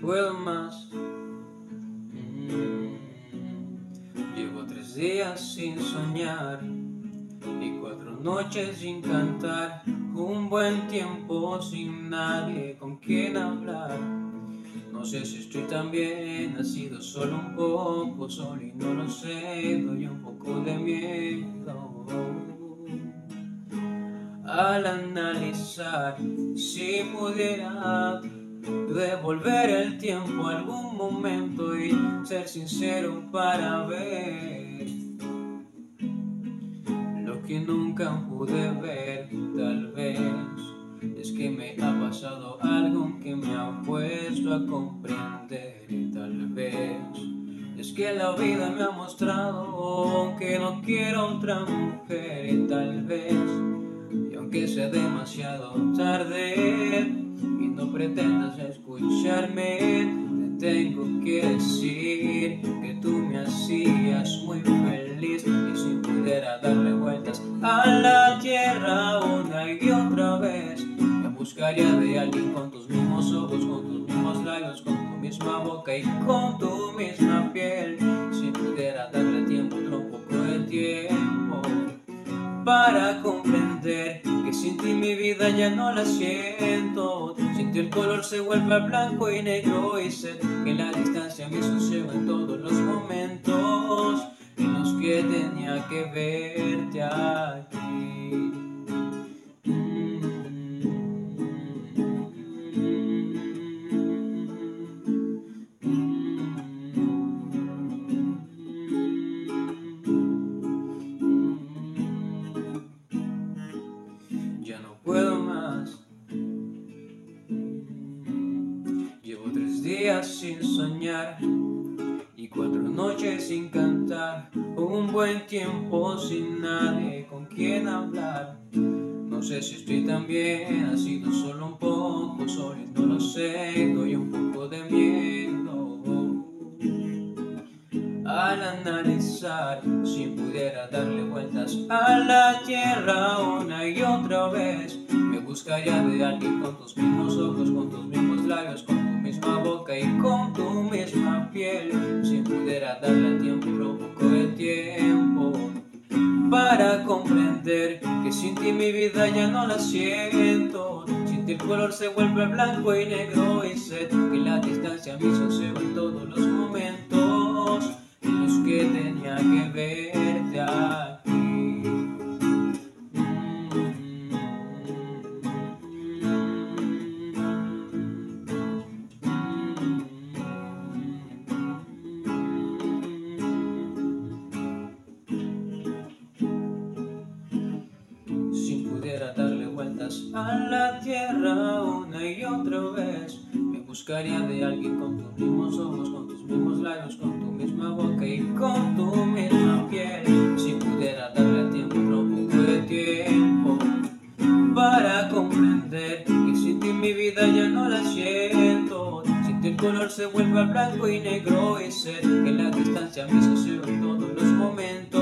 puedo más. Mm. Llevo tres días sin soñar y cuatro noches sin cantar. Un buen tiempo sin nadie con quien hablar. No sé si estoy tan bien, ha sido solo un poco solo y no lo sé, doy un poco de miedo. Al analizar si pudiera devolver el tiempo a algún momento y ser sincero para ver lo que nunca pude ver, tal vez. Es que me ha pasado algo que me ha puesto a comprender y tal vez. Es que la vida me ha mostrado que no quiero otra mujer y tal vez. Y aunque sea demasiado tarde y no pretendas escucharme te tengo que decir que tú me hacías muy feliz y si pudiera darle vueltas a la tierra una y otra vez buscaría de alguien con tus mismos ojos, con tus mismos labios, con tu misma boca y con tu misma piel. Si pudiera darle tiempo, otro poco de tiempo para comprender sin ti mi vida ya no la siento. Sin ti el color se vuelve blanco y negro y sé que la distancia me sucede en todos los momentos en los que tenía que verte aquí. Sin soñar y cuatro noches sin cantar, un buen tiempo sin nadie con quien hablar. No sé si estoy tan bien, ha sido solo un poco, solo no lo sé, doy un poco de miedo. Al analizar, si pudiera darle vueltas a la tierra una y otra vez, me buscaría de alguien con tus mismos ojos, con tus mismos labios, misma boca y con tu misma piel. Si pudiera darle tiempo, un poco de tiempo para comprender que sin ti mi vida ya no la siento. Sin ti el color se vuelve blanco y negro y sé que la distancia me hizo en todos los momentos en los que tenía que verte a la tierra una y otra vez. Me buscaría de alguien con tus mismos ojos, con tus mismos labios, con tu misma boca y con tu misma piel. Si pudiera darle tiempo, otro poco de tiempo para comprender que sin ti mi vida ya no la siento. Sin ti el color se vuelve blanco y negro y sé que la distancia me hizo en todos los momentos